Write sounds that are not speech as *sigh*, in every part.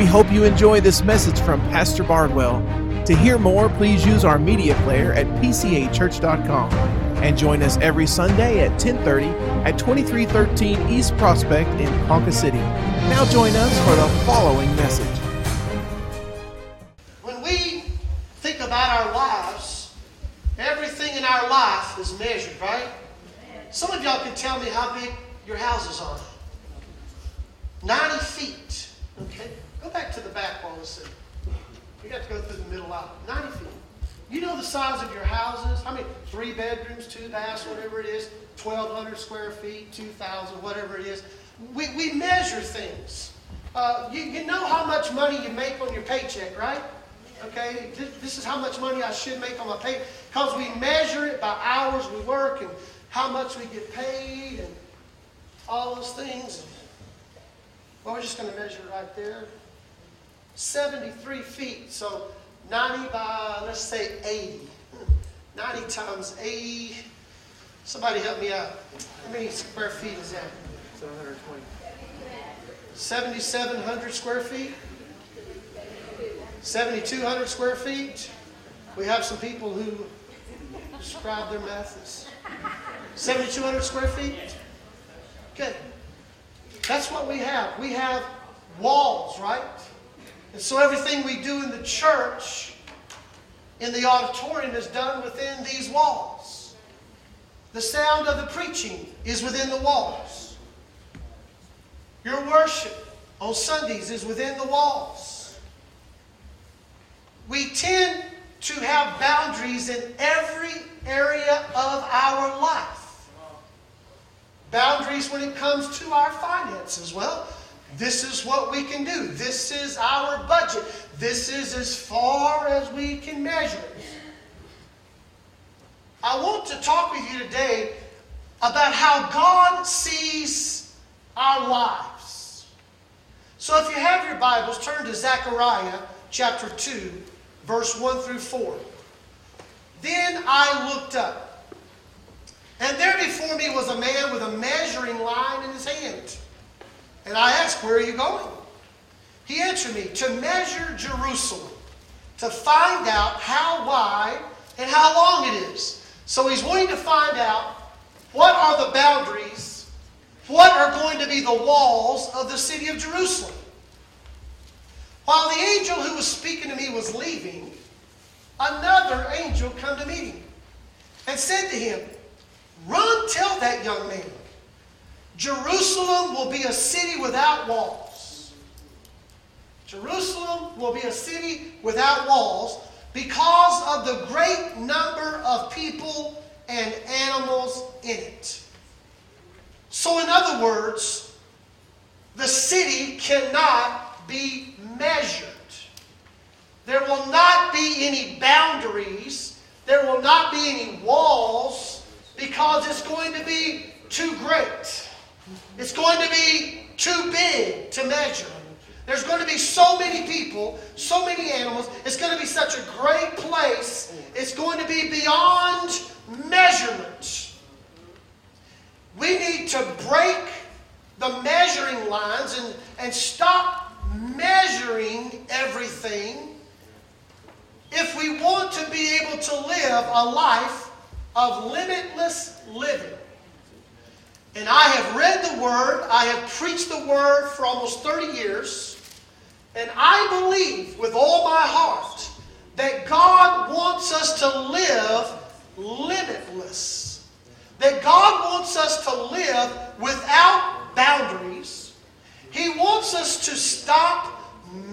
We hope you enjoy this message from Pastor Bardwell. To hear more, please use our media player at pcachurch.com and join us every Sunday at 10:30 at 2313 East Prospect in Ponca City. Now join us for the following message. When we think about our lives, everything in our life is measured, right? Some of y'all can tell me how big your houses are. 90 feet. Back to the back wall and see. We got to go through the middle aisle. 90 feet. You know the size of your houses? I mean, three bedrooms, two baths, whatever it is, 1,200 square feet, 2,000, whatever it is. We, we measure things. Uh, you, you know how much money you make on your paycheck, right? Okay, this, this is how much money I should make on my pay because we measure it by hours we work and how much we get paid and all those things. Well, we're just going to measure it right there. 73 feet, so 90 by, let's say 80. *laughs* 90 times 80. Somebody help me out. How many square feet is that? 720. 7,700 square feet? 7,200 square feet? We have some people who describe their methods. 7,200 square feet? Okay. That's what we have. We have walls, right? And so everything we do in the church, in the auditorium, is done within these walls. The sound of the preaching is within the walls. Your worship on Sundays is within the walls. We tend to have boundaries in every area of our life. Boundaries when it comes to our finances. Well, this is what we can do. This is our budget. This is as far as we can measure it. I want to talk with you today about how God sees our lives. So if you have your Bibles, turn to Zechariah chapter 2, verse 1 through 4. Then I looked up, and there before me was a man with a measuring line in his hand. And I asked, Where are you going? He answered me, To measure Jerusalem, to find out how wide and how long it is. So he's wanting to find out what are the boundaries, what are going to be the walls of the city of Jerusalem. While the angel who was speaking to me was leaving, another angel come to meet him and said to him, Run, tell that young man Jerusalem will be a city without walls. Jerusalem will be a city without walls because of the great number of people and animals in it. So, in other words, the city cannot be measured. There will not be any boundaries. There will not be any walls because it's going to be too great. It's going to be too big to measure. There's going to be so many people, so many animals. It's going to be such a great place. It's going to be beyond measurement. We need to break the measuring lines and, and stop measuring everything if we want to be able to live a life of limitless living. And I have read the Word, I have preached the Word for almost 30 years, and I believe with all my heart that God wants us to live limitless. That God wants us to live without boundaries. He wants us to stop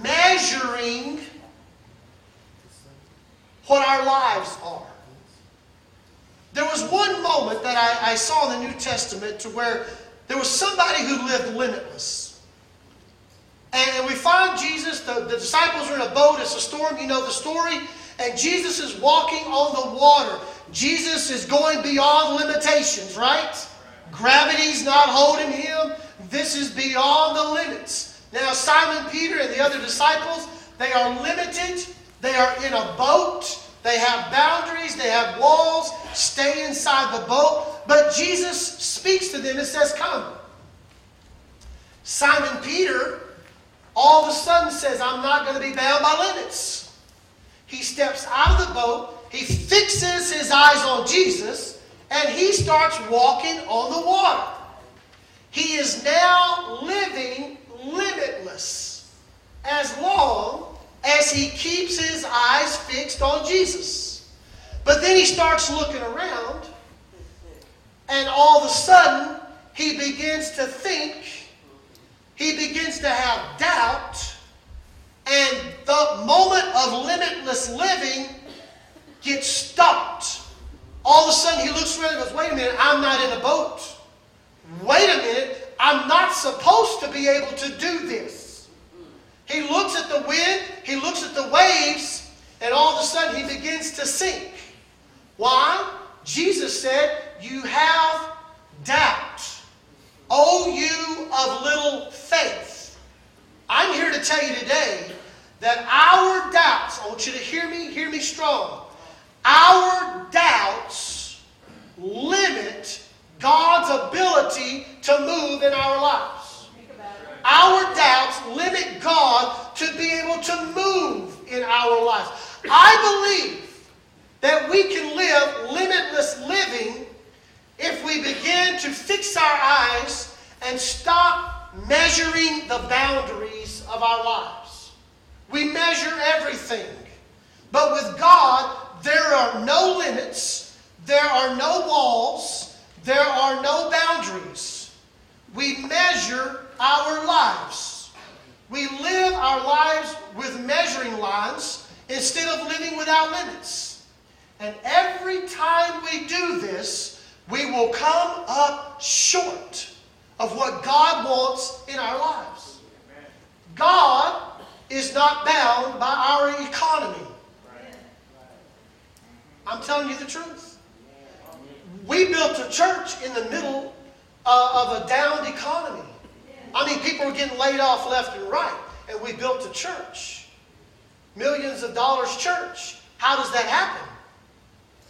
measuring what our lives are. There was one moment that I, I, saw in the New Testament to where there was somebody who lived limitless. And, and we find Jesus, the, the disciples are in a boat, it's a storm, you know the story, and Jesus is walking on the water. Jesus is going beyond limitations, right? Gravity's not holding him. This is beyond the limits. Now, Simon Peter and the other disciples, they are limited. They are in a boat. They have boundaries, they have walls, stay inside the boat. But Jesus speaks to them and says, Come. Simon Peter all of a sudden says, I'm not going to be bound by limits. He steps out of the boat, he fixes his eyes on Jesus, and he starts walking on the water. He is now living limitless as long as he keeps his eyes fixed on Jesus. But then he starts looking around, and all of a sudden, he begins to think, he begins to have doubt, and the moment of limitless living gets stopped. All of a sudden, he looks around and goes, Wait a minute, I'm not in a boat. Wait a minute, I'm not supposed to be able to do this. He looks at the wind, he looks at the waves, and all of a sudden he begins to sink. Why? Jesus said, You have doubt. Oh, you of little faith. I'm here to tell you today that our doubts, I want you to hear me, hear me strong. Our doubts limit God's ability to move in our lives. Our doubts limit God to be able to move in our lives. I believe that we can live limitless living if we begin to fix our eyes and stop measuring the boundaries of our lives. We measure everything. But with God, there are no limits, there are no walls, there are no boundaries. We measure our lives. We live our lives with measuring lines instead of living without limits. And every time we do this, we will come up short of what God wants in our lives. God is not bound by our economy. I'm telling you the truth. We built a church in the middle uh, of a downed economy. I mean, people were getting laid off left and right, and we built a church. Millions of dollars church. How does that happen?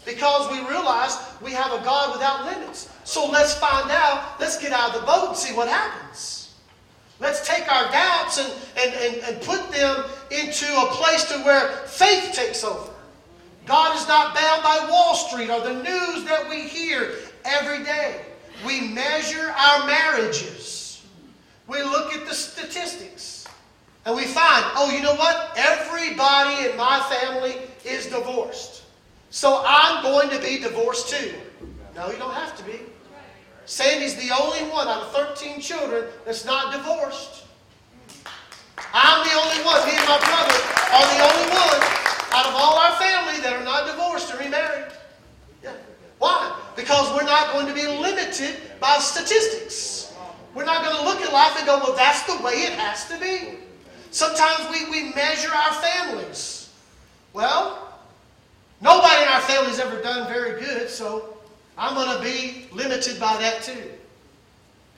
Because we realized we have a God without limits. So let's find out, let's get out of the boat and see what happens. Let's take our doubts and, and, and, and put them into a place to where faith takes over. God is not bound by Wall Street or the news that we hear every day. We measure our marriages. We look at the statistics. And we find, oh, you know what? Everybody in my family is divorced. So I'm going to be divorced too. No, you don't have to be. Sandy's the only one out of 13 children that's not divorced. I'm the only one. Me and my brother are the only one out of all our family that are not divorced or remarried. Yeah. Why? Because we're not going to be limited by statistics. We're not going to look at life and go, well, that's the way it has to be. Sometimes we, we measure our families. Well, nobody in our family's ever done very good, so I'm going to be limited by that too.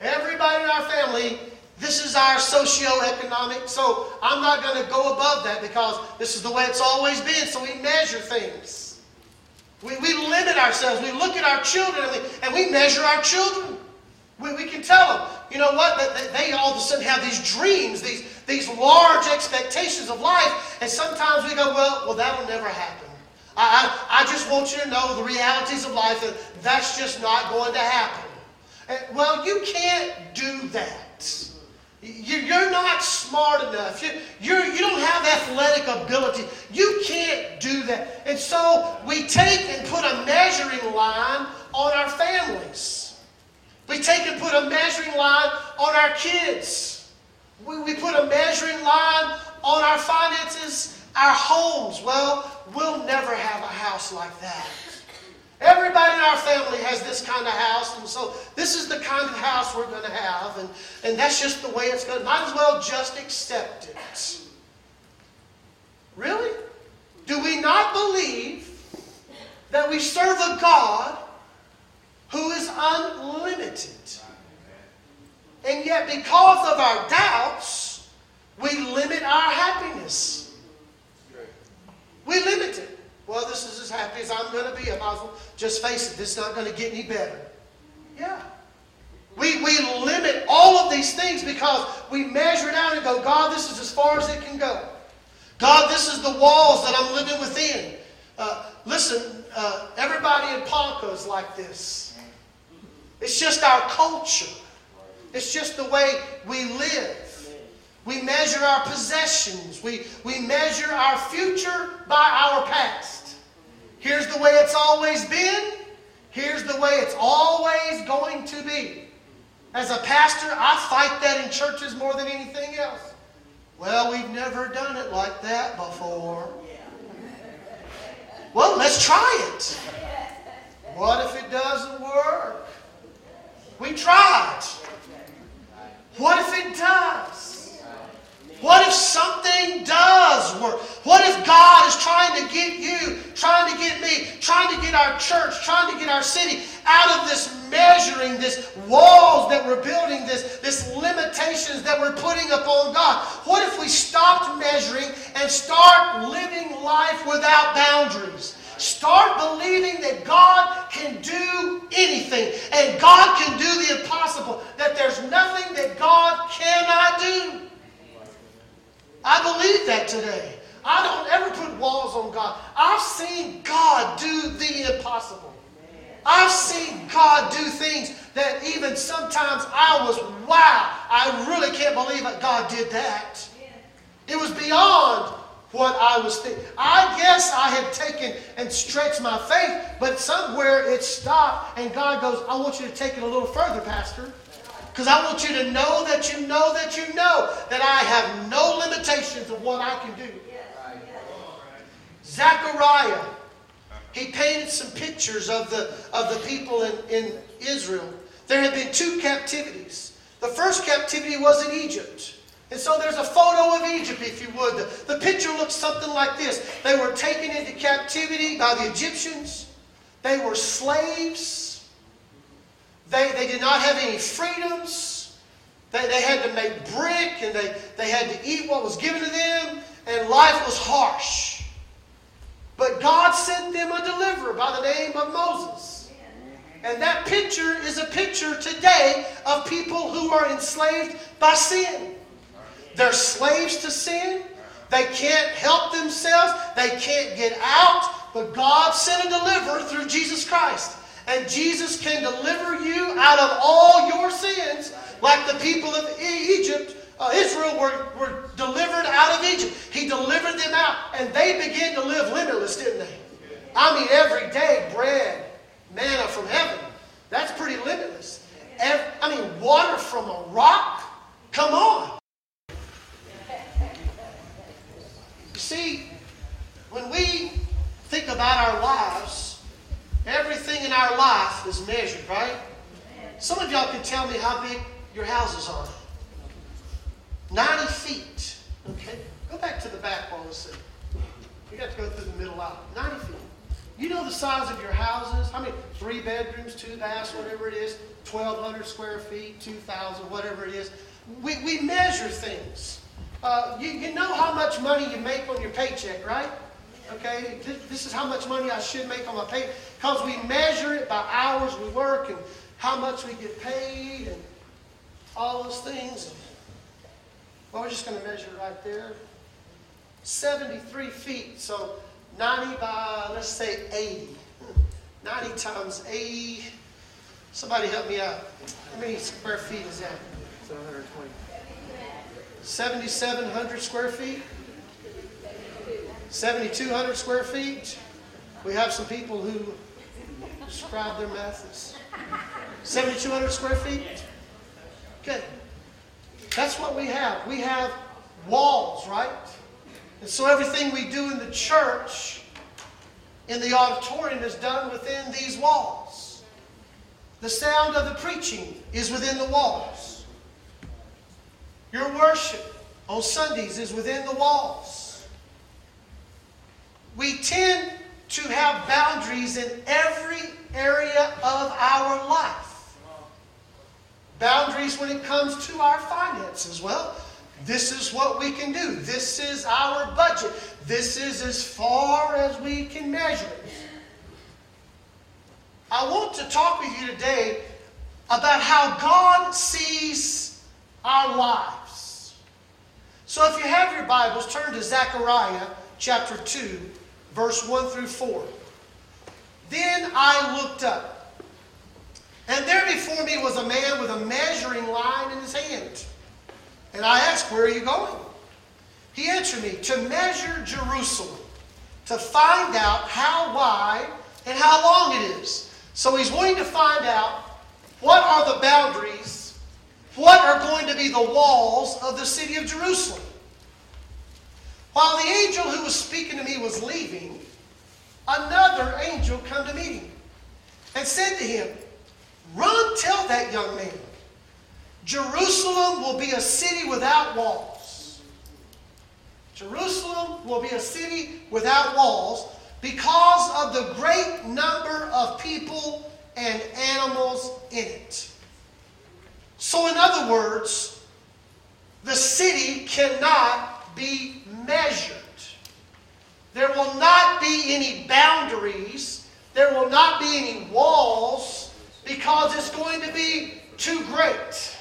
Everybody in our family this is our socio-economic, so I'm not going to go above that because this is the way it's always been, so we measure things. We, we limit ourselves. We look at our children and we, and we measure our children. We, we can tell them, you know what, that they, all of a sudden have these dreams, these, these large expectations of life, and sometimes we go, well, well, that'll never happen. I, I, I just want you to know the realities of life, and that's just not going to happen. And, well, you can't do that. You're not smart enough. You're, you don't have athletic ability. You can't do that. And so we take and put a measuring line on our families. We take and put a measuring line on our kids. We, we put a measuring line on our finances, our homes. Well, we'll never have a house like that. Everybody in our family has this kind of house, and so this is the kind of house we're going to have, and, and that's just the way it's going to. Might as well just accept it. Really? Do we not believe that we serve a God who is unlimited? And yet, because of our doubts, we limit our happiness. We limit it. Well, this is as happy as I'm going to be. I might as well just face it. This is not going to get any better. Yeah. We, we, limit all of these things because we measure it out and go, God, this is as far as it can go. God, this is the walls that I'm living within. Uh, listen, uh, everybody in Ponca is like this. It's just our culture. It's just the way we live. We measure our possessions. We, we measure our future by our past. Here's the way it's always been. Here's the way it's always going to be. As a pastor, I fight that in churches more than anything else. Well, we've never done it like that before. Well, let's try it. What if it doesn't work? We tried. What if it does? What if something does work? What if God is trying to get you, trying to get me, trying to get our church, trying to get our city out of this measuring, this walls that we're building, this, this limitations that we're putting upon God? What if we stopped measuring and start living life without boundaries? Start believing that God can do anything and God can do the impossible, that there's nothing that God cannot do. I believe that today. I don't ever put walls on God. I've seen God do the impossible. I've seen God do things that even sometimes I was, wow, I really can't believe that God did that. It was beyond what I was thinking. I guess I had taken and stretched my faith, but somewhere it stopped, and God goes, I want you to take it a little further, Pastor. Because I want you to know that you know that you know that I have no limitations of what I can do. Zechariah, he painted some pictures of the, of the people in, in Israel. There had been two captivities. The first captivity was in Egypt. And so there's a photo of Egypt, if you would. The, the picture looks something like this. They were taken into captivity by the Egyptians. They were slaves. They, they did not have any freedoms. They, they had to make brick and they, they had to eat what was given to them, and life was harsh. But God sent them a deliverer by the name of Moses. And that picture is a picture today of people who are enslaved by sin. They're slaves to sin. They can't help themselves. They can't get out. But God sent a deliverer through Jesus Christ. And Jesus can deliver you out of all your sins, like the people of Egypt, uh, Israel, were, were delivered out of Egypt. He delivered them out, and they began to live limitless, didn't they? I mean, every day, bread, manna from heaven. That's pretty limitless. Every, I mean, water from a rock? Come on. You see, when we think about our lives, Everything in our life is measured, right? Some of y'all can tell me how big your houses are. 90 feet. Okay? Go back to the back wall and see. You got to go through the middle aisle. 90 feet. You know the size of your houses? I mean, three bedrooms, two baths, whatever it is, 1,200 square feet, 2,000, whatever it is. We, we measure things. Uh, you, you know how much money you make on your paycheck, right? Okay, this is how much money I should make on my pay. Because we measure it by hours we work and how much we get paid and all those things. Well, we're just going to measure right there. 73 feet, so 90 by, let's say 80. *laughs* 90 times 80. Somebody help me out. How many square feet is that? 720. 7,700 square feet? 7,200 square feet. We have some people who describe their methods. 7,200 square feet. Okay. That's what we have. We have walls, right? And so everything we do in the church, in the auditorium, is done within these walls. The sound of the preaching is within the walls. Your worship on Sundays is within the walls we tend to have boundaries in every area of our life. Boundaries when it comes to our finances. Well, this is what we can do. This is our budget. This is as far as we can measure it. I want to talk with you today about how God sees our lives. So if you have your Bibles, turn to Zechariah chapter 2, verse 1 through 4. Then I looked up, and there before me was a man with a measuring line in his hand. And I asked, Where are you going? He answered me, To measure Jerusalem, to find out how wide and how long it is. So he's wanting to find out what are the boundaries, what are going to be the walls of the city of Jerusalem. While the angel who was speaking to me was leaving, another angel come to meet him and said to him, Run, tell that young man, Jerusalem will be a city without walls. Jerusalem will be a city without walls because of the great number of people and animals in it. So, in other words, the city cannot be measured. There will not be any boundaries. There will not be any walls because it's going to be too great.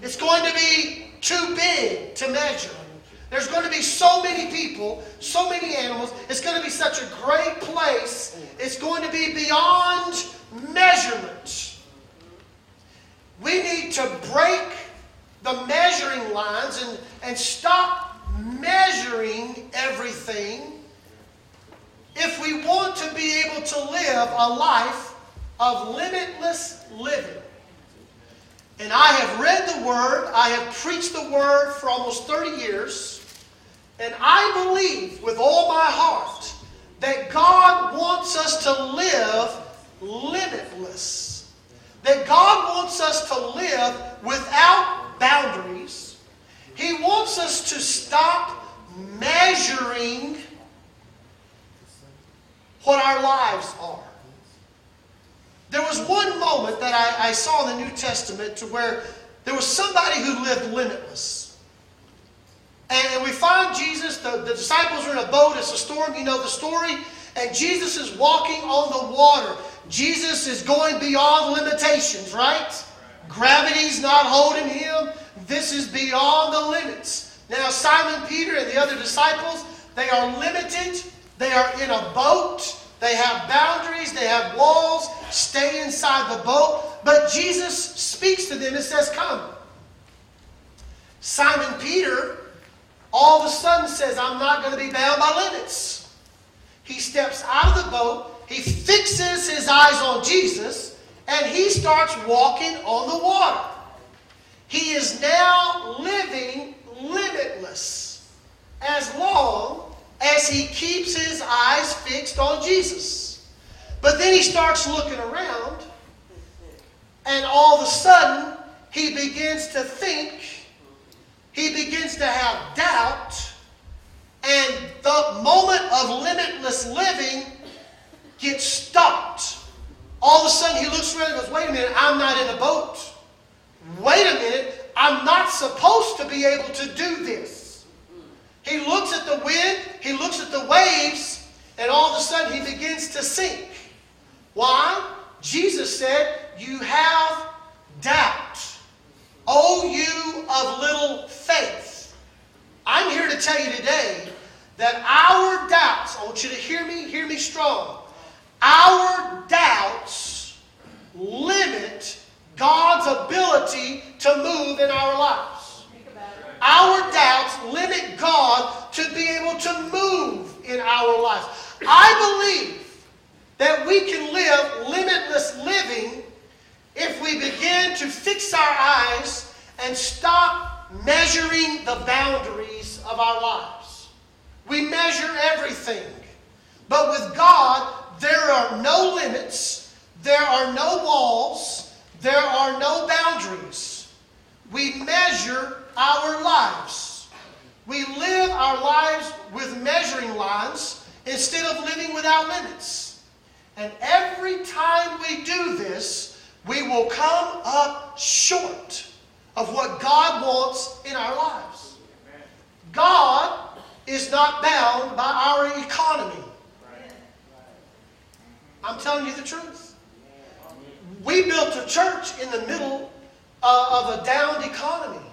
It's going to be too big to measure. There's going to be so many people, so many animals. It's going to be such a great place. It's going to be beyond measurement. We need to break the measuring lines and, and stop measuring everything if we want to be able to live a life of limitless living. And I have read the Word, I have preached the Word for almost 30 years, and I believe with all my heart that God wants us to live limitless. Wants us to live without boundaries. He wants us to stop measuring what our lives are. There was one moment that I, I, saw in the New Testament to where there was somebody who lived limitless. And, we find Jesus, the, the disciples are in a boat, it's a storm, you know the story, and Jesus is walking on the water. Jesus is going beyond limitations, right? Gravity's not holding him. This is beyond the limits. Now, Simon Peter and the other disciples, they are limited. They are in a boat. They have boundaries. They have walls. Stay inside the boat. But Jesus speaks to them and says, Come. Simon Peter all of a sudden says, I'm not going to be bound by limits. He steps out of the boat he fixes his eyes on Jesus and he starts walking on the water. He is now living limitless as long as he keeps his eyes fixed on Jesus. But then he starts looking around, and all of a sudden, he begins to think, he begins to have doubt, and the moment of limitless living gets stopped. All of a sudden, he looks around and goes, Wait a minute, I'm not in a boat. Wait a minute, I'm not supposed to be able to do this. He looks at the wind, he looks at the waves, and all of a sudden he begins to sink. Why? Jesus said, You have doubt. Oh, you of little faith. I'm here to tell you today that our doubts, I want you to hear me, hear me strong. Our doubts limit God's ability to move in our lives. Our doubts limit God to be able to move in our lives. I believe that we can live limitless living if we begin to fix our eyes and stop measuring the boundaries of our lives. We measure everything. But with God, there are no limits, there are no walls, there are no boundaries. We measure our lives. We live our lives with measuring lines instead of living without limits. And every time we do this, we will come up short of what God wants in our lives. God is not bound by our economy. I'm telling you the truth. We built a church in the middle uh, of a downed economy.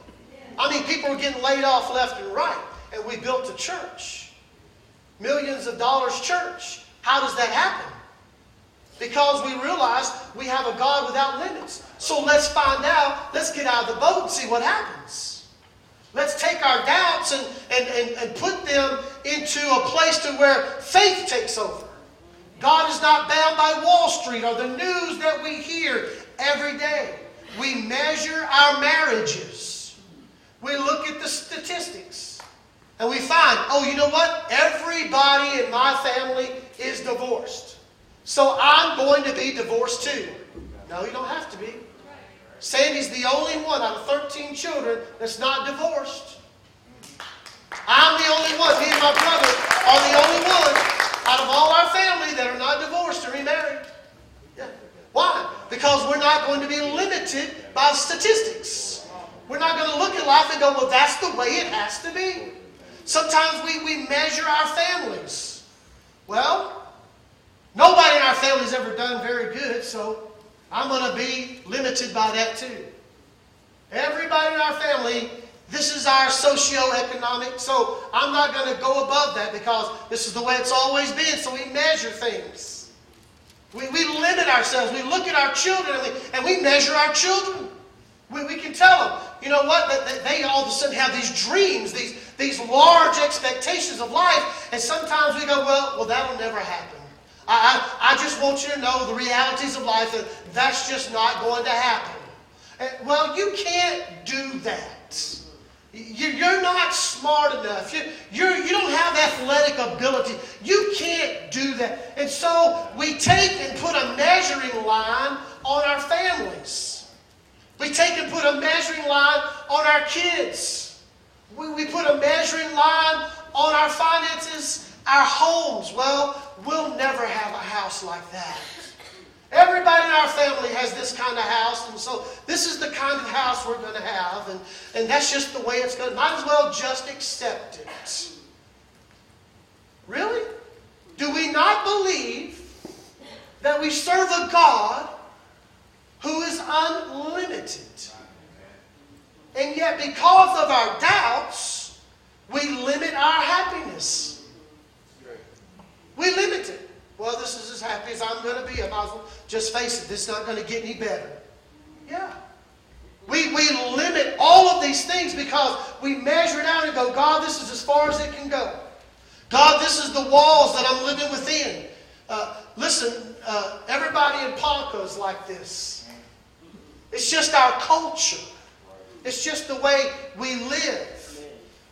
I mean, people were getting laid off left and right, and we built a church. Millions of dollars church. How does that happen? Because we realized we have a God without limits. So let's find out, let's get out of the boat and see what happens. Let's take our doubts and, and, and, and put them into a place to where faith takes over. God is not bound by Wall Street or the news that we hear every day. We measure our marriages. We look at the statistics. And we find, oh, you know what? Everybody in my family is divorced. So I'm going to be divorced too. No, you don't have to be. Sandy's the only one out of 13 children that's not divorced. I'm the only one. Me and my brother are the only one out of all our family that are not divorced or remarried. Yeah. Why? Because we're not going to be limited by statistics. We're not going to look at life and go, well, that's the way it has to be. Sometimes we, we measure our families. Well, nobody in our family's ever done very good, so I'm going to be limited by that too. Everybody in our family, this is our socio-economic, so I'm not going to go above that because this is the way it's always been, so we measure things. We, we limit ourselves. We look at our children and we, measure our children. We, we can tell them, you know what, that they all of a sudden have these dreams, these, these large expectations of life, and sometimes we go, well, well, that'll never happen. I, I, I just want you to know the realities of life, that that's just not going to happen. And, well, you can't do that. You're not smart enough. You, you don't have athletic ability. You can't do that. And so we take and put a measuring line on our families. We take and put a measuring line on our kids. We put a measuring line on our finances, our homes. Well, we'll never have a house like that. Everybody in our family has this kind of house, and so this is the kind of house we're going to have, and, and that's just the way it's going to. Might as well just accept it. Really? Do we not believe that we serve a God who is unlimited? And yet, because of our doubts, we limit our happiness. We limit it. Well, this is as happy as I'm going to be. I might as well just face it. This is not going to get any better. Yeah. We, we limit all of these things because we measure it out and go, God, this is as far as it can go. God, this is the walls that I'm living within. Uh, listen, uh, everybody in Ponca is like this. It's just our culture. It's just the way we live.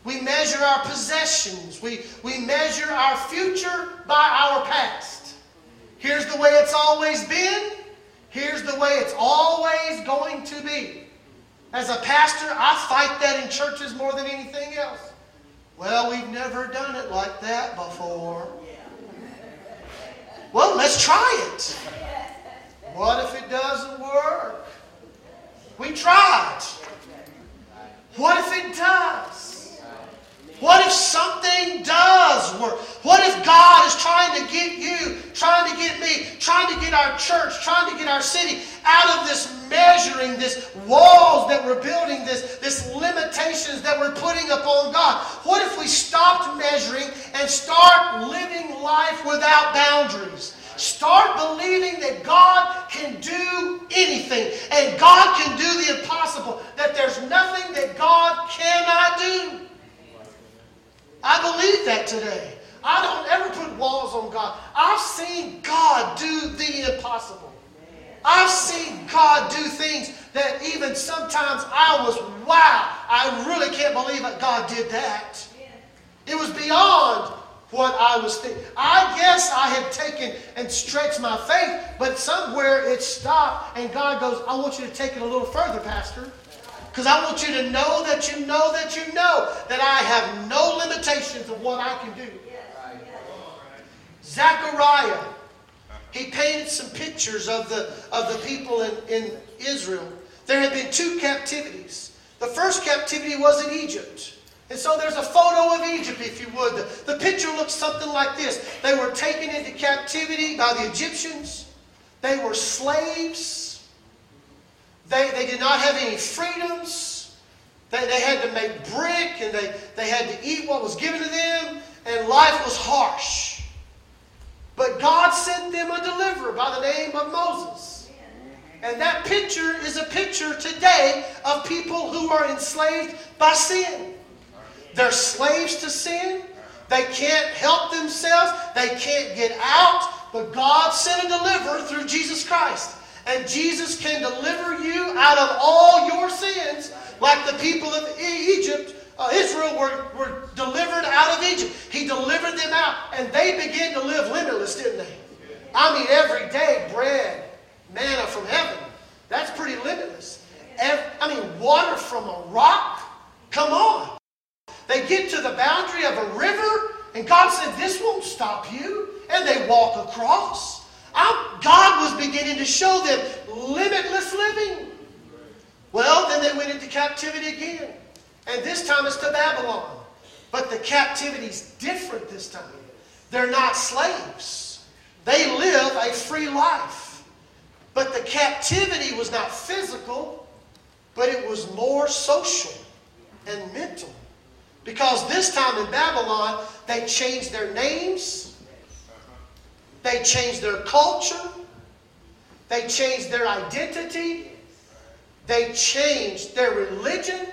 We measure our possessions. We, we measure our future by our past. Here's the way it's always been. Here's the way it's always going to be. As a pastor, I fight that in churches more than anything else. Well, we've never done it like that before. Well, let's try it. What if it doesn't work? We tried. What if it does? What if something does work? What if God is trying to get you, trying to get me, trying to get our church, trying to get our city out of this measuring, this walls that we're building, this, this limitations that we're putting upon God? What if we stopped measuring and start living life without boundaries? Start believing that God can do anything and God can do the impossible, that there's nothing that God cannot do. I believe that today. I don't ever put walls on God. I've seen God do the impossible. I've seen God do things that even sometimes I was, wow, I really can't believe that God did that. It was beyond what I was thinking. I guess I had taken and stretched my faith, but somewhere it stopped, and God goes, I want you to take it a little further, Pastor. Because I want you to know that you know that you know that I have no limitations of what I can do. Zechariah, he painted some pictures of the, of the people in, in Israel. There had been two captivities. The first captivity was in Egypt. And so there's a photo of Egypt, if you would. The, the picture looks something like this. They were taken into captivity by the Egyptians. They were slaves. They, they did not have any freedoms. They, they had to make brick and they, they had to eat what was given to them, and life was harsh. But God sent them a deliverer by the name of Moses. And that picture is a picture today of people who are enslaved by sin. They're slaves to sin. They can't help themselves. They can't get out. But God sent a deliverer through Jesus Christ. And Jesus can deliver you out of all your sins, like the people of Egypt, uh, Israel, were, were delivered out of Egypt. He delivered them out, and they began to live limitless, didn't they? I mean, every day, bread, manna from heaven. That's pretty limitless. I mean, water from a rock? Come on. They get to the boundary of a river, and God said, This won't stop you. And they walk across. God was beginning to show them limitless living. Well, then they went into captivity again. And this time it's to Babylon. But the captivity's different this time. They're not slaves, they live a free life. But the captivity was not physical, but it was more social and mental. Because this time in Babylon, they changed their names, they changed their culture, they changed their identity, they changed their religion.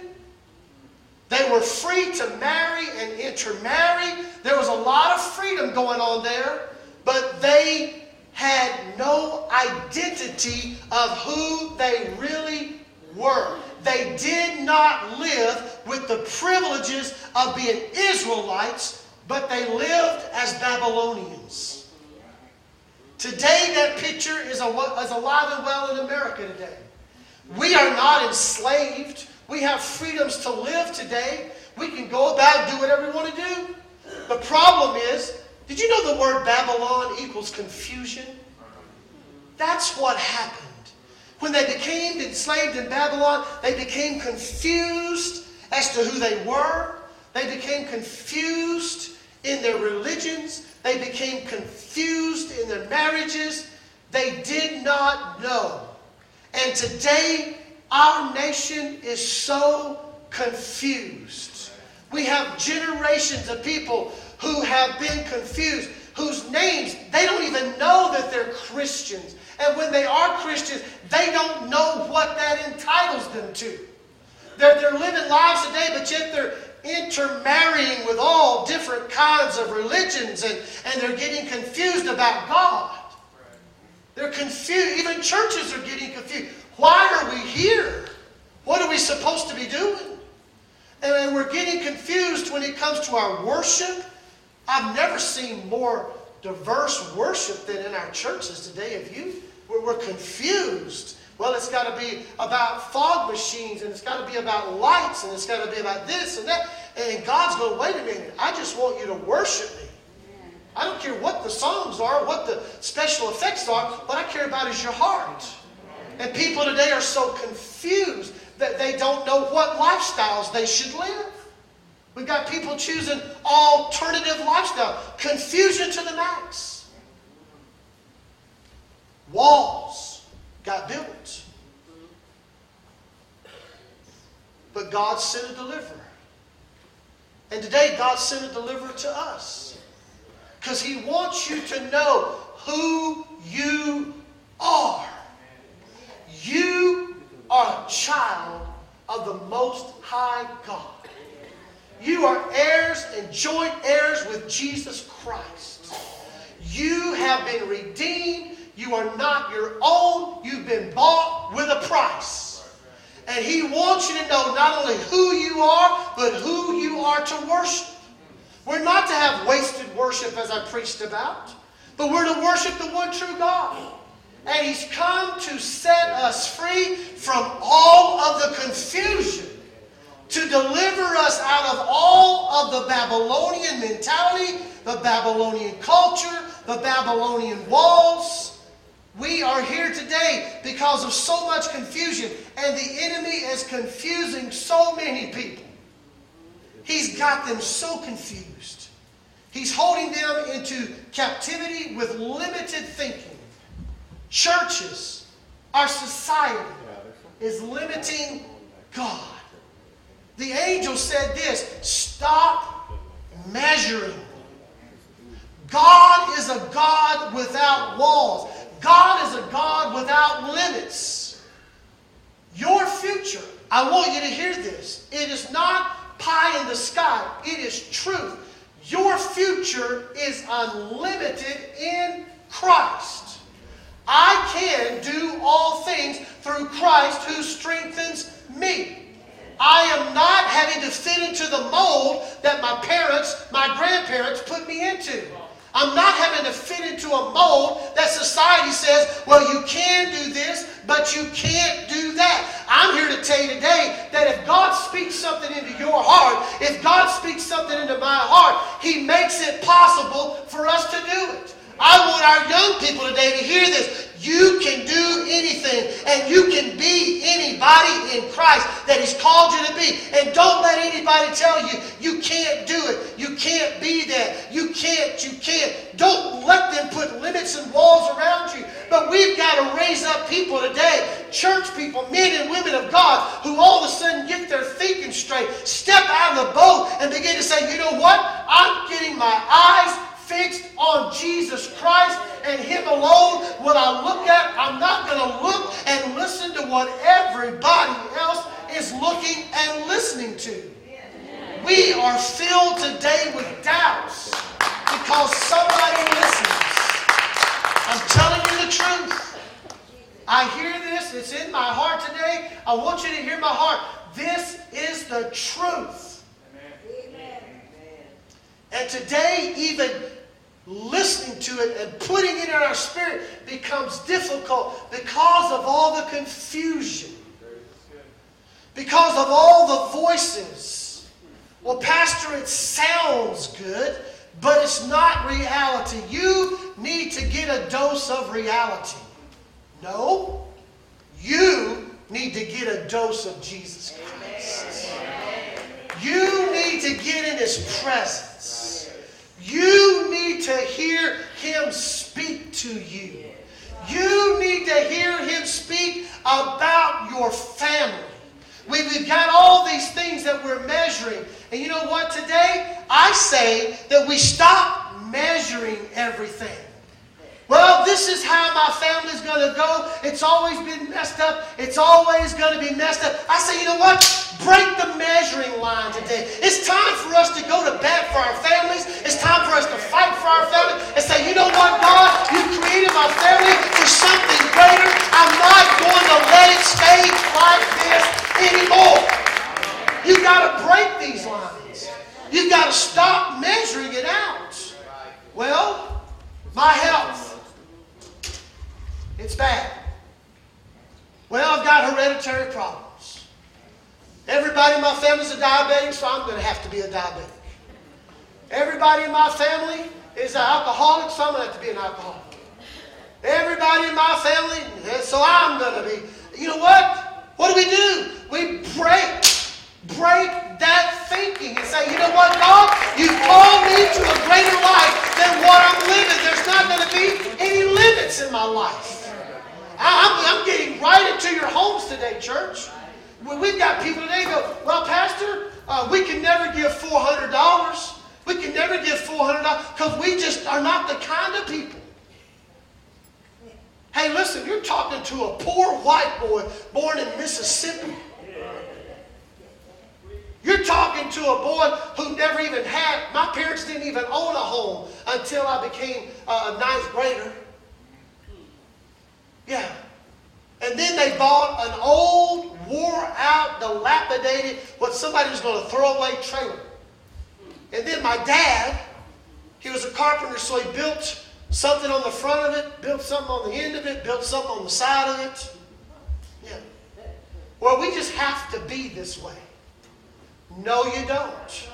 They were free to marry and intermarry. There was a lot of freedom going on there, but they had no identity of who they really were. They did not live with the privileges of being Israelites, but they lived as Babylonians. Today, that picture is, is alive and well in America today. We are not enslaved. We have freedoms to live today. We can go about and do whatever we want to do. The problem is, did you know the word Babylon equals confusion? That's what happened. When they became enslaved in Babylon, they became confused as to who they were. They became confused in their religions. They became confused in their marriages. They did not know. And today, our nation is so confused. We have generations of people who have been confused, whose names they don't even know that they're Christians. And when they are Christians, they don't know what that entitles them to. They're, they're living lives today, but yet they're intermarrying with all different kinds of religions and, and they're getting confused about God. They're confused. Even churches are getting confused. Why are we here? What are we supposed to be doing? And we're getting confused when it comes to our worship. I've never seen more diverse worship than in our churches today. Have you? We're confused. Well, it's got to be about fog machines, and it's got to be about lights, and it's got to be about this and that. And God's going, wait a minute, I just want you to worship me. I don't care what the songs are, what the special effects are. What I care about is your heart. And people today are so confused that they don't know what lifestyles they should live. We've got people choosing alternative lifestyle. Confusion to the max. Walls got built. But God sent a deliverer. And today, God sent a deliverer to us. Because He wants you to know who you are. You are a child of the Most High God. You are heirs and joint heirs with Jesus Christ. You have been redeemed you are not your own. You've been bought with a price. And He wants you to know not only who you are, but who you are to worship. We're not to have wasted worship as I preached about, but we're to worship the one true God. And He's come to set us free from all of the confusion, to deliver us out of all of the Babylonian mentality, the Babylonian culture, the Babylonian walls. We are here today because of so much confusion, and the enemy is confusing so many people. He's got them so confused. He's holding them into captivity with limited thinking. Churches, our society, is limiting God. The angel said this stop measuring. God is a God without walls. God is a God without limits. Your future, I want you to hear this. It is not pie in the sky, it is truth. Your future is unlimited in Christ. I can do all things through Christ who strengthens me. I am not having to fit into the mold that my parents, my grandparents put me into. I'm not having to fit into a mold that society says, well, you can do this, but you can't do that. I'm here to tell you today that if God speaks something into your heart, if God speaks something into my heart, He makes it possible for us to do it. I want our young people today to hear this. You can do anything, and you can be anybody in Christ that He's called you to be. And don't let anybody tell you you can't do it, you can't be that, you can't, you can't. Don't let them put limits and walls around you. But we've got to raise up people today, church people, men and women of God, who all of a sudden get their thinking straight, step out of the boat, and begin to say, you know what? I'm getting my eyes fixed on Jesus Christ and Him alone. When I look at, I'm not going to look and listen to what everybody else is looking and listening to. We are filled today with doubts because somebody listens. I'm telling you the truth. I hear this, it's in my heart today. I want you to hear my heart. This is the truth. Amen. And today, even listening to it and putting it in our spirit becomes difficult because of all the confusion, because of all the voices. Well, Pastor, it sounds good, but it's not reality. You need to get a dose of reality. No, you need to get a dose of Jesus Christ. You need to get in His presence. You to hear Him speak to you. You need to hear Him speak about your family. We, have got all these things that we're measuring. And you know what? Today, I say that we stop measuring everything. Well, this is how my family's going to go. It's always been messed up. It's always going to be messed up. I say, you know what? Break the measuring line today. It's time for us to go to bat for our families. It's time for us to fight for our family and say, you know what, God? You created my family for something greater. I'm not going to let it stay like this anymore. You've got to break these lines. You've got to stop measuring it out. Well, my health. It's bad. Well, I've got hereditary problems. Everybody in my family's a diabetic, so I'm going to have to be a diabetic. Everybody in my family is an alcoholic, so I'm going to have to be an alcoholic. Everybody in my family, eh, so I'm going to be. You know what? What do we do? We break, break that thinking and say, you know what, God? You called me to a greater life than what I'm living. There's not going to be any limits in my life. I'm, I'm getting right into your homes today, church. We've got people today go, well, Pastor, uh, we can never give $400. We can never give $400 because we just are not the kind of people. Hey, listen, you're talking to a poor white boy born in Mississippi. You're talking to a boy who never even had, my parents didn't even own a home until I became a ninth grader. Yeah. And then they bought an old, wore out, dilapidated, what somebody was going to throw away trailer. And then my dad, he was a carpenter, so he built something on the front of it, built something on the end of it, built something on the side of it. Yeah. Well, we just have to be this way. No, you don't.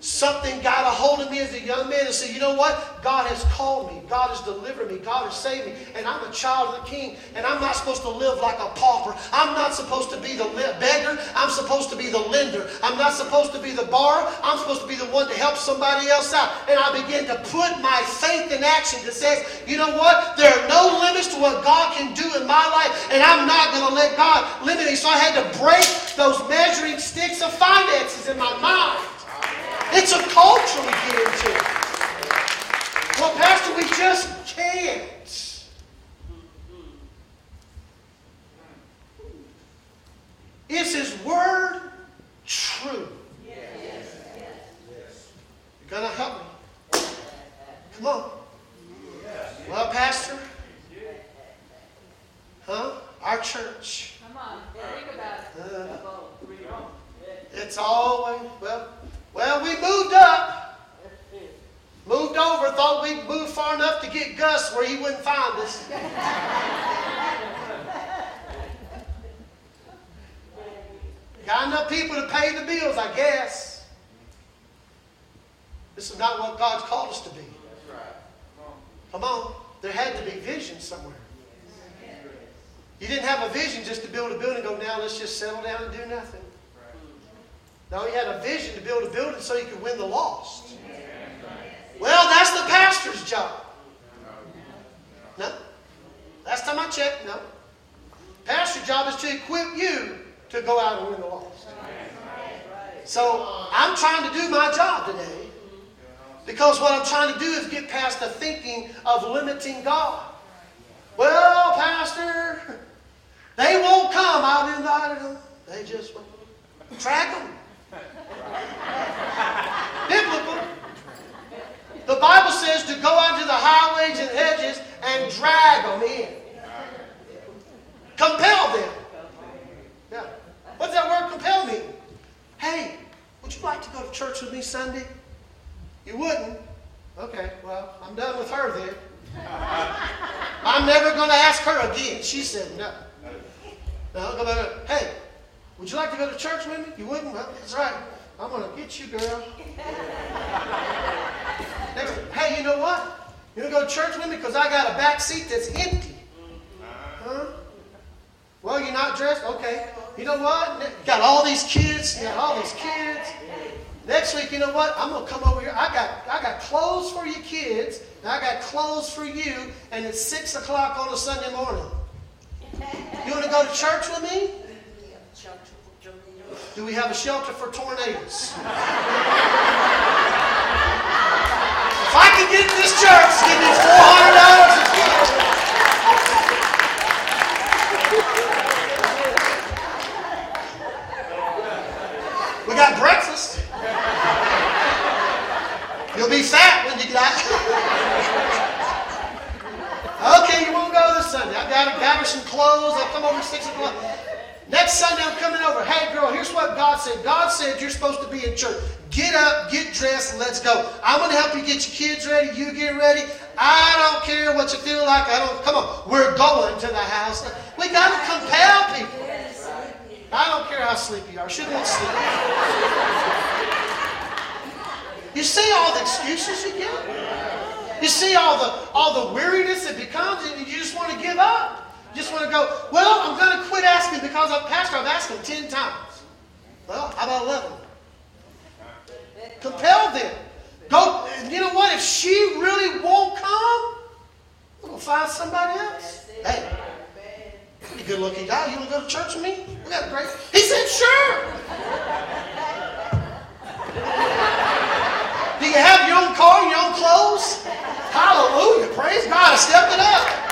Something got a hold of me as a young man and said, you know what? God has called me. God has delivered me. God has saved me. And I'm a child of the king. And I'm not supposed to live like a pauper. I'm not supposed to be the beggar. I'm supposed to be the lender. I'm not supposed to be the borrower. I'm supposed to be the one to help somebody else out. And I began to put my faith in action that says, you know what? There are no limits to what God can do in my life. And I'm not going to let God limit me. So I had to break those measuring sticks of finances in my mind. It's a culture we get into. Well, Pastor, we just can't. Is His Word true? Yes. You're going to help me. Come on. Well, Pastor. Huh? Our church. Come on. Think about it. Uh, it's always, well, well, we moved up, moved over, thought we'd move far enough to get Gus where he wouldn't find us. Got enough people to pay the bills, I guess. This is not what God's called us to be. Come on. There had to be vision somewhere. You didn't have a vision just to build a building go, now let's just settle down and do nothing. No, you had a vision to build a building so you could win the lost. Well, that's the pastor's job. No. Last time I checked, no. Pastor's job is to equip you to go out and win the lost. So I'm trying to do my job today because what I'm trying to do is get past the thinking of limiting God. Well, Pastor, they won't come. I've invited them. They just won't. Track them. Biblical. The Bible says to go out to the highways and hedges and drag them in. Compel them. Yeah. What's that word compel mean? Hey, would you like to go to church with me Sunday? You wouldn't? Okay, well, I'm done with her then. *laughs* I'm never going to ask her again. She said no. No, hey, would you like to go to church with me? You wouldn't? Well, that's right. I'm going to get you, girl. You know what? You to go to church with me? Because I got a back seat that's empty. Huh? Well, you're not dressed? Okay. You know what? Got all these kids. Got all these kids. Next week, you know what? I'm gonna come over here. I got I got clothes for your kids, and I got clothes for you, and it's six o'clock on a Sunday morning. You want to go to church with me? Do we have a shelter for tornadoes? *laughs* can get this church, give me four hundred dollars We got breakfast. You'll be fat when you get out. okay, you won't go this Sunday. I gotta gather some clothes. I'll come over six o'clock. Next Sunday, I'm coming over. Hey, girl, here's what God said. God said you're supposed to be in church. Get up, get dressed, and let's go. I'm going to help you get your kids ready. You get ready. I don't care what you feel like. I don't. Come on, we're going to the house. We got to compel people. I don't care how sleepy you are. Shouldn't want sleep. You see all the excuses you get. You see all the all the weariness it becomes, and you just want to give up just want to go, well, I'm going to quit asking because I'm pastor. I've asked him 10 times. Well, how about 11? Compel them. Go, you know what? If she really won't come, we're going to find somebody else. Hey, you good looking guy. You want to go to church with me? We got great. He said, sure. Do you have your own car your own clothes? Hallelujah. Praise God. Step it up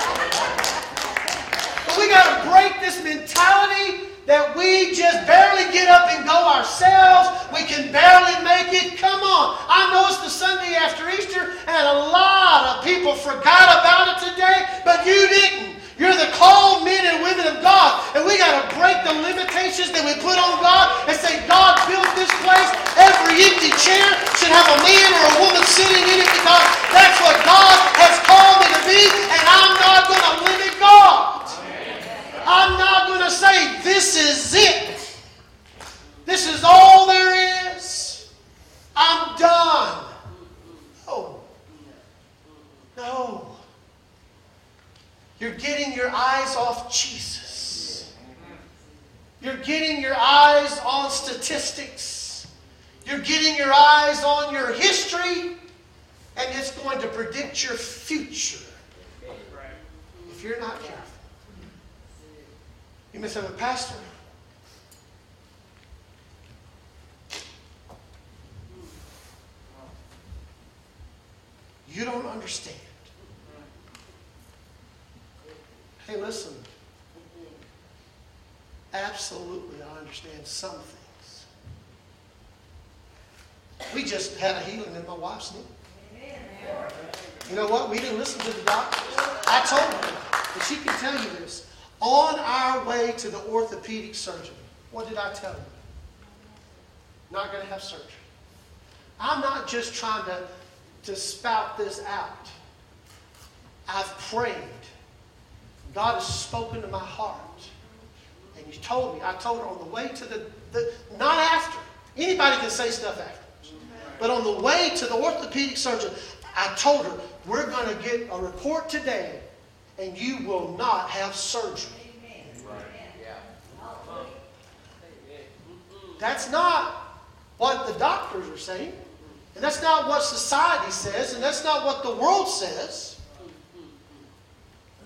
we got to break this mentality that we just barely get up and go ourselves. We can barely make it. Come on. I know it's the Sunday after Easter, and a lot of people forgot about it today, but you didn't. You're the called men and women of God. And we got to break the limitations that we put on God and say, God built this place. Every empty chair should have a man or a woman sitting in it because that's what God has called me to be, and I'm not going to limit God. I'm not going to say, this is it. This is all there is. I'm done. No, no. You're getting your eyes off Jesus. You're getting your eyes on statistics. You're getting your eyes on your history, and it's going to predict your future if you're not careful. You may say, well, Pastor, you don't understand. Hey, listen. Absolutely, I understand some things. We just had a healing in my wife's knee. You know what? We didn't listen to the doctors. I told her, and she can tell you this. On our way to the orthopedic surgeon, what did I tell you? Not going to have surgery. I'm not just trying to, to spout this out. I've prayed. God has spoken to my heart. And He told me, I told her on the way to the, the not after. Anybody can say stuff afterwards. But on the way to the orthopedic surgeon, I told her, we're going to get a report today and you will not have surgery. That's not what the doctors are saying. And that's not what society says. And that's not what the world says.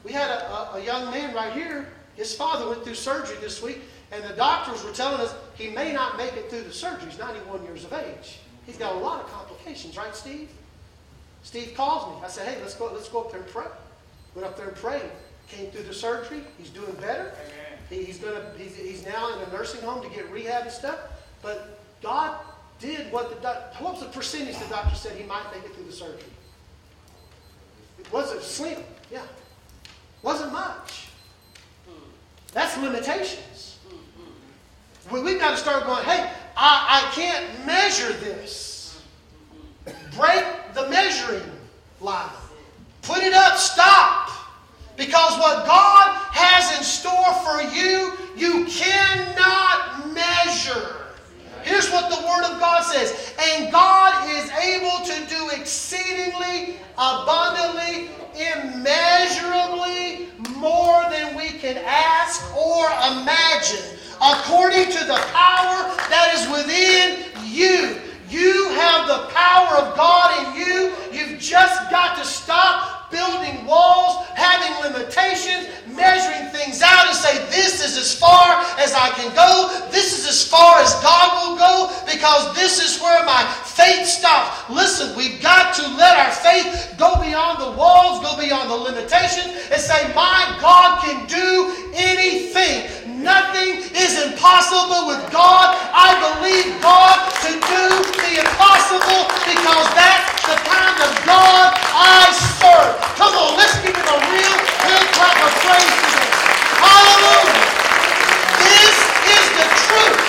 We had a, a, a young man right here. His father went through surgery this week. And the doctors were telling us he may not make it through the surgery. He's 91 years of age. He's got a lot of complications, right, Steve? Steve calls me. I said, hey, let's go, let's go up there and pray. Went up there and prayed. Came through the surgery. He's doing better. He, he's, gonna, he's, he's now in a nursing home to get rehab and stuff. But God did what the doctor, what was the percentage the doctor said he might make it through the surgery? It wasn't slim, yeah. Wasn't much. That's limitations. We, we've got to start going, hey, I, I can't measure this. Break the measuring line. Put it up, stop. Because what God has in store for you, you cannot measure. Here's what the Word of God says And God is able to do exceedingly, abundantly, immeasurably more than we can ask or imagine, according to the power that is within you. You have the power of God in you. You've just got to stop building walls, having limitations, measuring things out and say, This is as far as I can go. This is as far as God will go because this is where my faith stops. Listen, we've got to let our faith go beyond the walls, go beyond the limitations, and say, My God can do anything. Nothing is impossible with God. I believe God to do the impossible because that's the kind of God I serve. Come on, let's give him a real good clap of praise today. Hallelujah. This is the truth.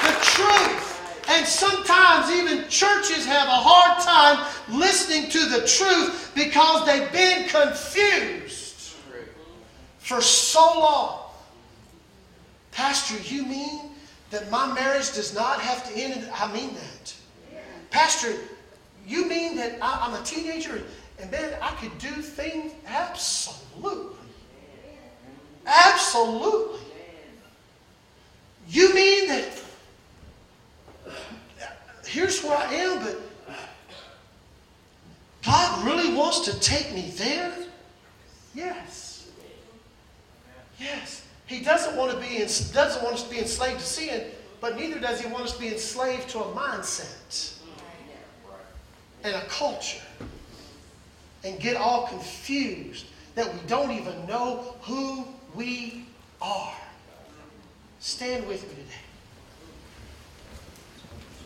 The truth. And sometimes even churches have a hard time listening to the truth because they've been confused for so long. Pastor, you mean that my marriage does not have to end? I mean that. Pastor, you mean that I, am a teenager and man, I could do things? Absolutely. Absolutely. You mean that here's where I am, but God really wants to take me there? Yes. Yes. He doesn't want to be doesn't want us to be enslaved to sin, but neither does he want us to be enslaved to a mindset and a culture and get all confused that we don't even know who we are. Stand with me today.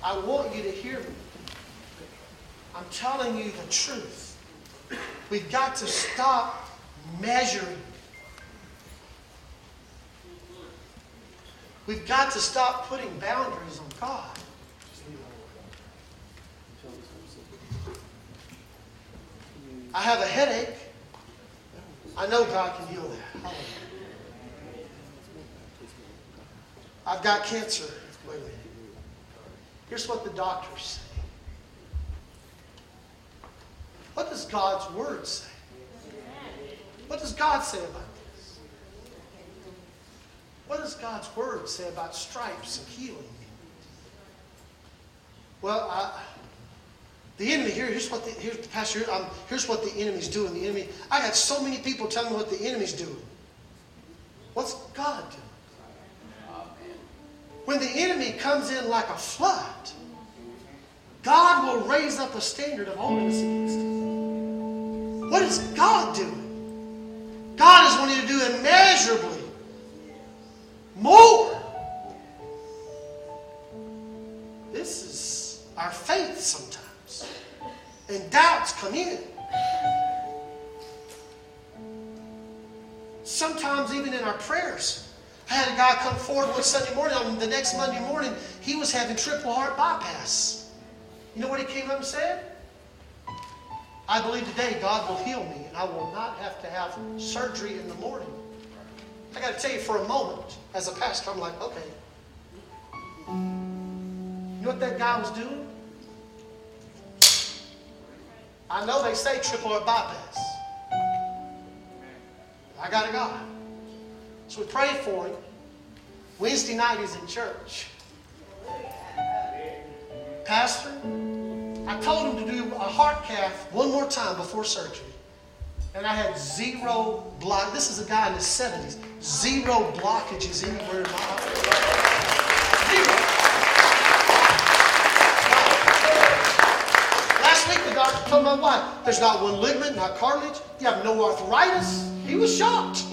I want you to hear me. I'm telling you the truth. We've got to stop measuring. We've got to stop putting boundaries on God. I have a headache. I know God can heal that. I've got cancer. Here's what the doctors say. What does God's word say? What does God say about this? What does God's word say about stripes and healing? Well, I, the enemy here. Here's what the here's pastor. Um, here's what the enemy's doing. The enemy. I got so many people telling me what the enemy's doing. What's God doing? When the enemy comes in like a flood, God will raise up a standard of holiness against him. What is God doing? God is wanting to do immeasurably more. This is our faith sometimes. And doubts come in. Sometimes, even in our prayers, I had a guy come forward one Sunday morning. On the next Monday morning, he was having triple heart bypass. You know what he came up and said? I believe today God will heal me and I will not have to have surgery in the morning. I got to tell you, for a moment, as a pastor, I'm like, okay. You know what that guy was doing? I know they say triple heart bypass. I got a God. So we prayed for him. Wednesday night he's in church. Pastor, I told him to do a heart cath one more time before surgery. And I had zero block. This is a guy in his 70s. Zero blockages anywhere in my heart. Zero. Last week the doctor told my wife, there's not one ligament, not cartilage. You have no arthritis. He was shocked.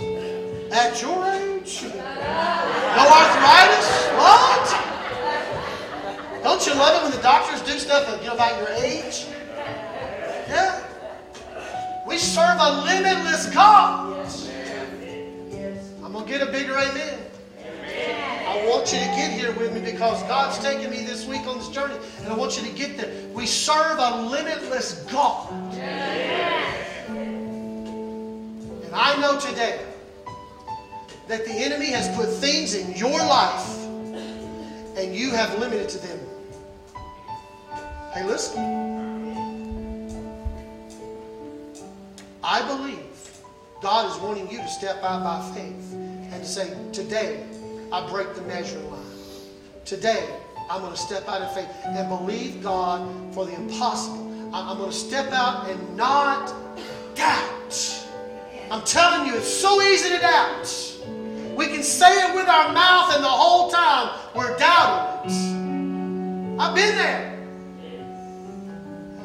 At your age? No arthritis? What? Don't you love it when the doctors do stuff about your age? We serve a limitless God. I'm going to get a bigger amen. I want you to get here with me because God's taking me this week on this journey, and I want you to get there. We serve a limitless God. And I know today that the enemy has put things in your life and you have limited to them. Hey, listen. I believe God is wanting you to step out by faith and to say, Today, I break the measuring line. Today, I'm going to step out in faith and believe God for the impossible. I'm going to step out and not doubt. I'm telling you, it's so easy to doubt. We can say it with our mouth, and the whole time we're doubting it. I've been there.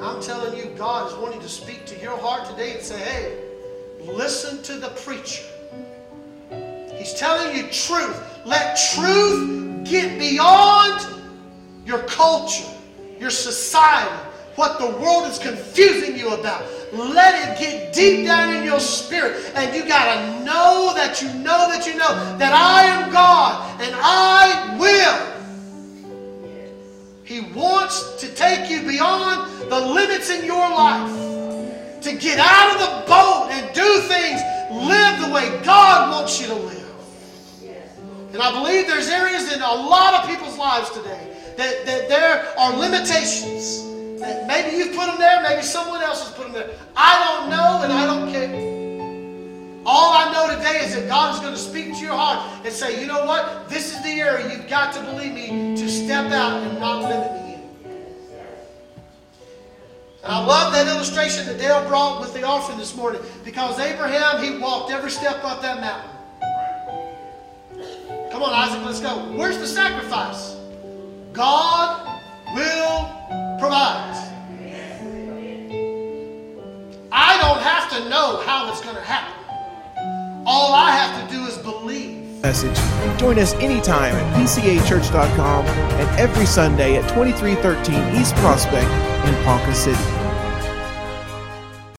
I'm telling you, God is wanting to speak to your heart today and say, hey, listen to the preacher. He's telling you truth. Let truth get beyond your culture, your society, what the world is confusing you about. Let it get deep down in your spirit. And you got to know that you know that you know that I am God and I will. He wants to take you beyond the limits in your life. To get out of the boat and do things, live the way God wants you to live. And I believe there's areas in a lot of people's lives today that, that there are limitations That Maybe you've put them there, maybe someone else has put them there. I don't know and I don't care. All I know today is that God is going to speak to your heart and say, you know what? This is the area you've got to believe me to step out and not limit me in. And I love that illustration that Dale brought with the offering this morning because Abraham, he walked every step up that mountain. Come on, Isaac, let's go. Where's the sacrifice? God will provide. I don't have to know how it's going to happen. All I have to do is believe. Message. Join us anytime at pcachurch.com and every Sunday at 2313 East Prospect in Ponca City.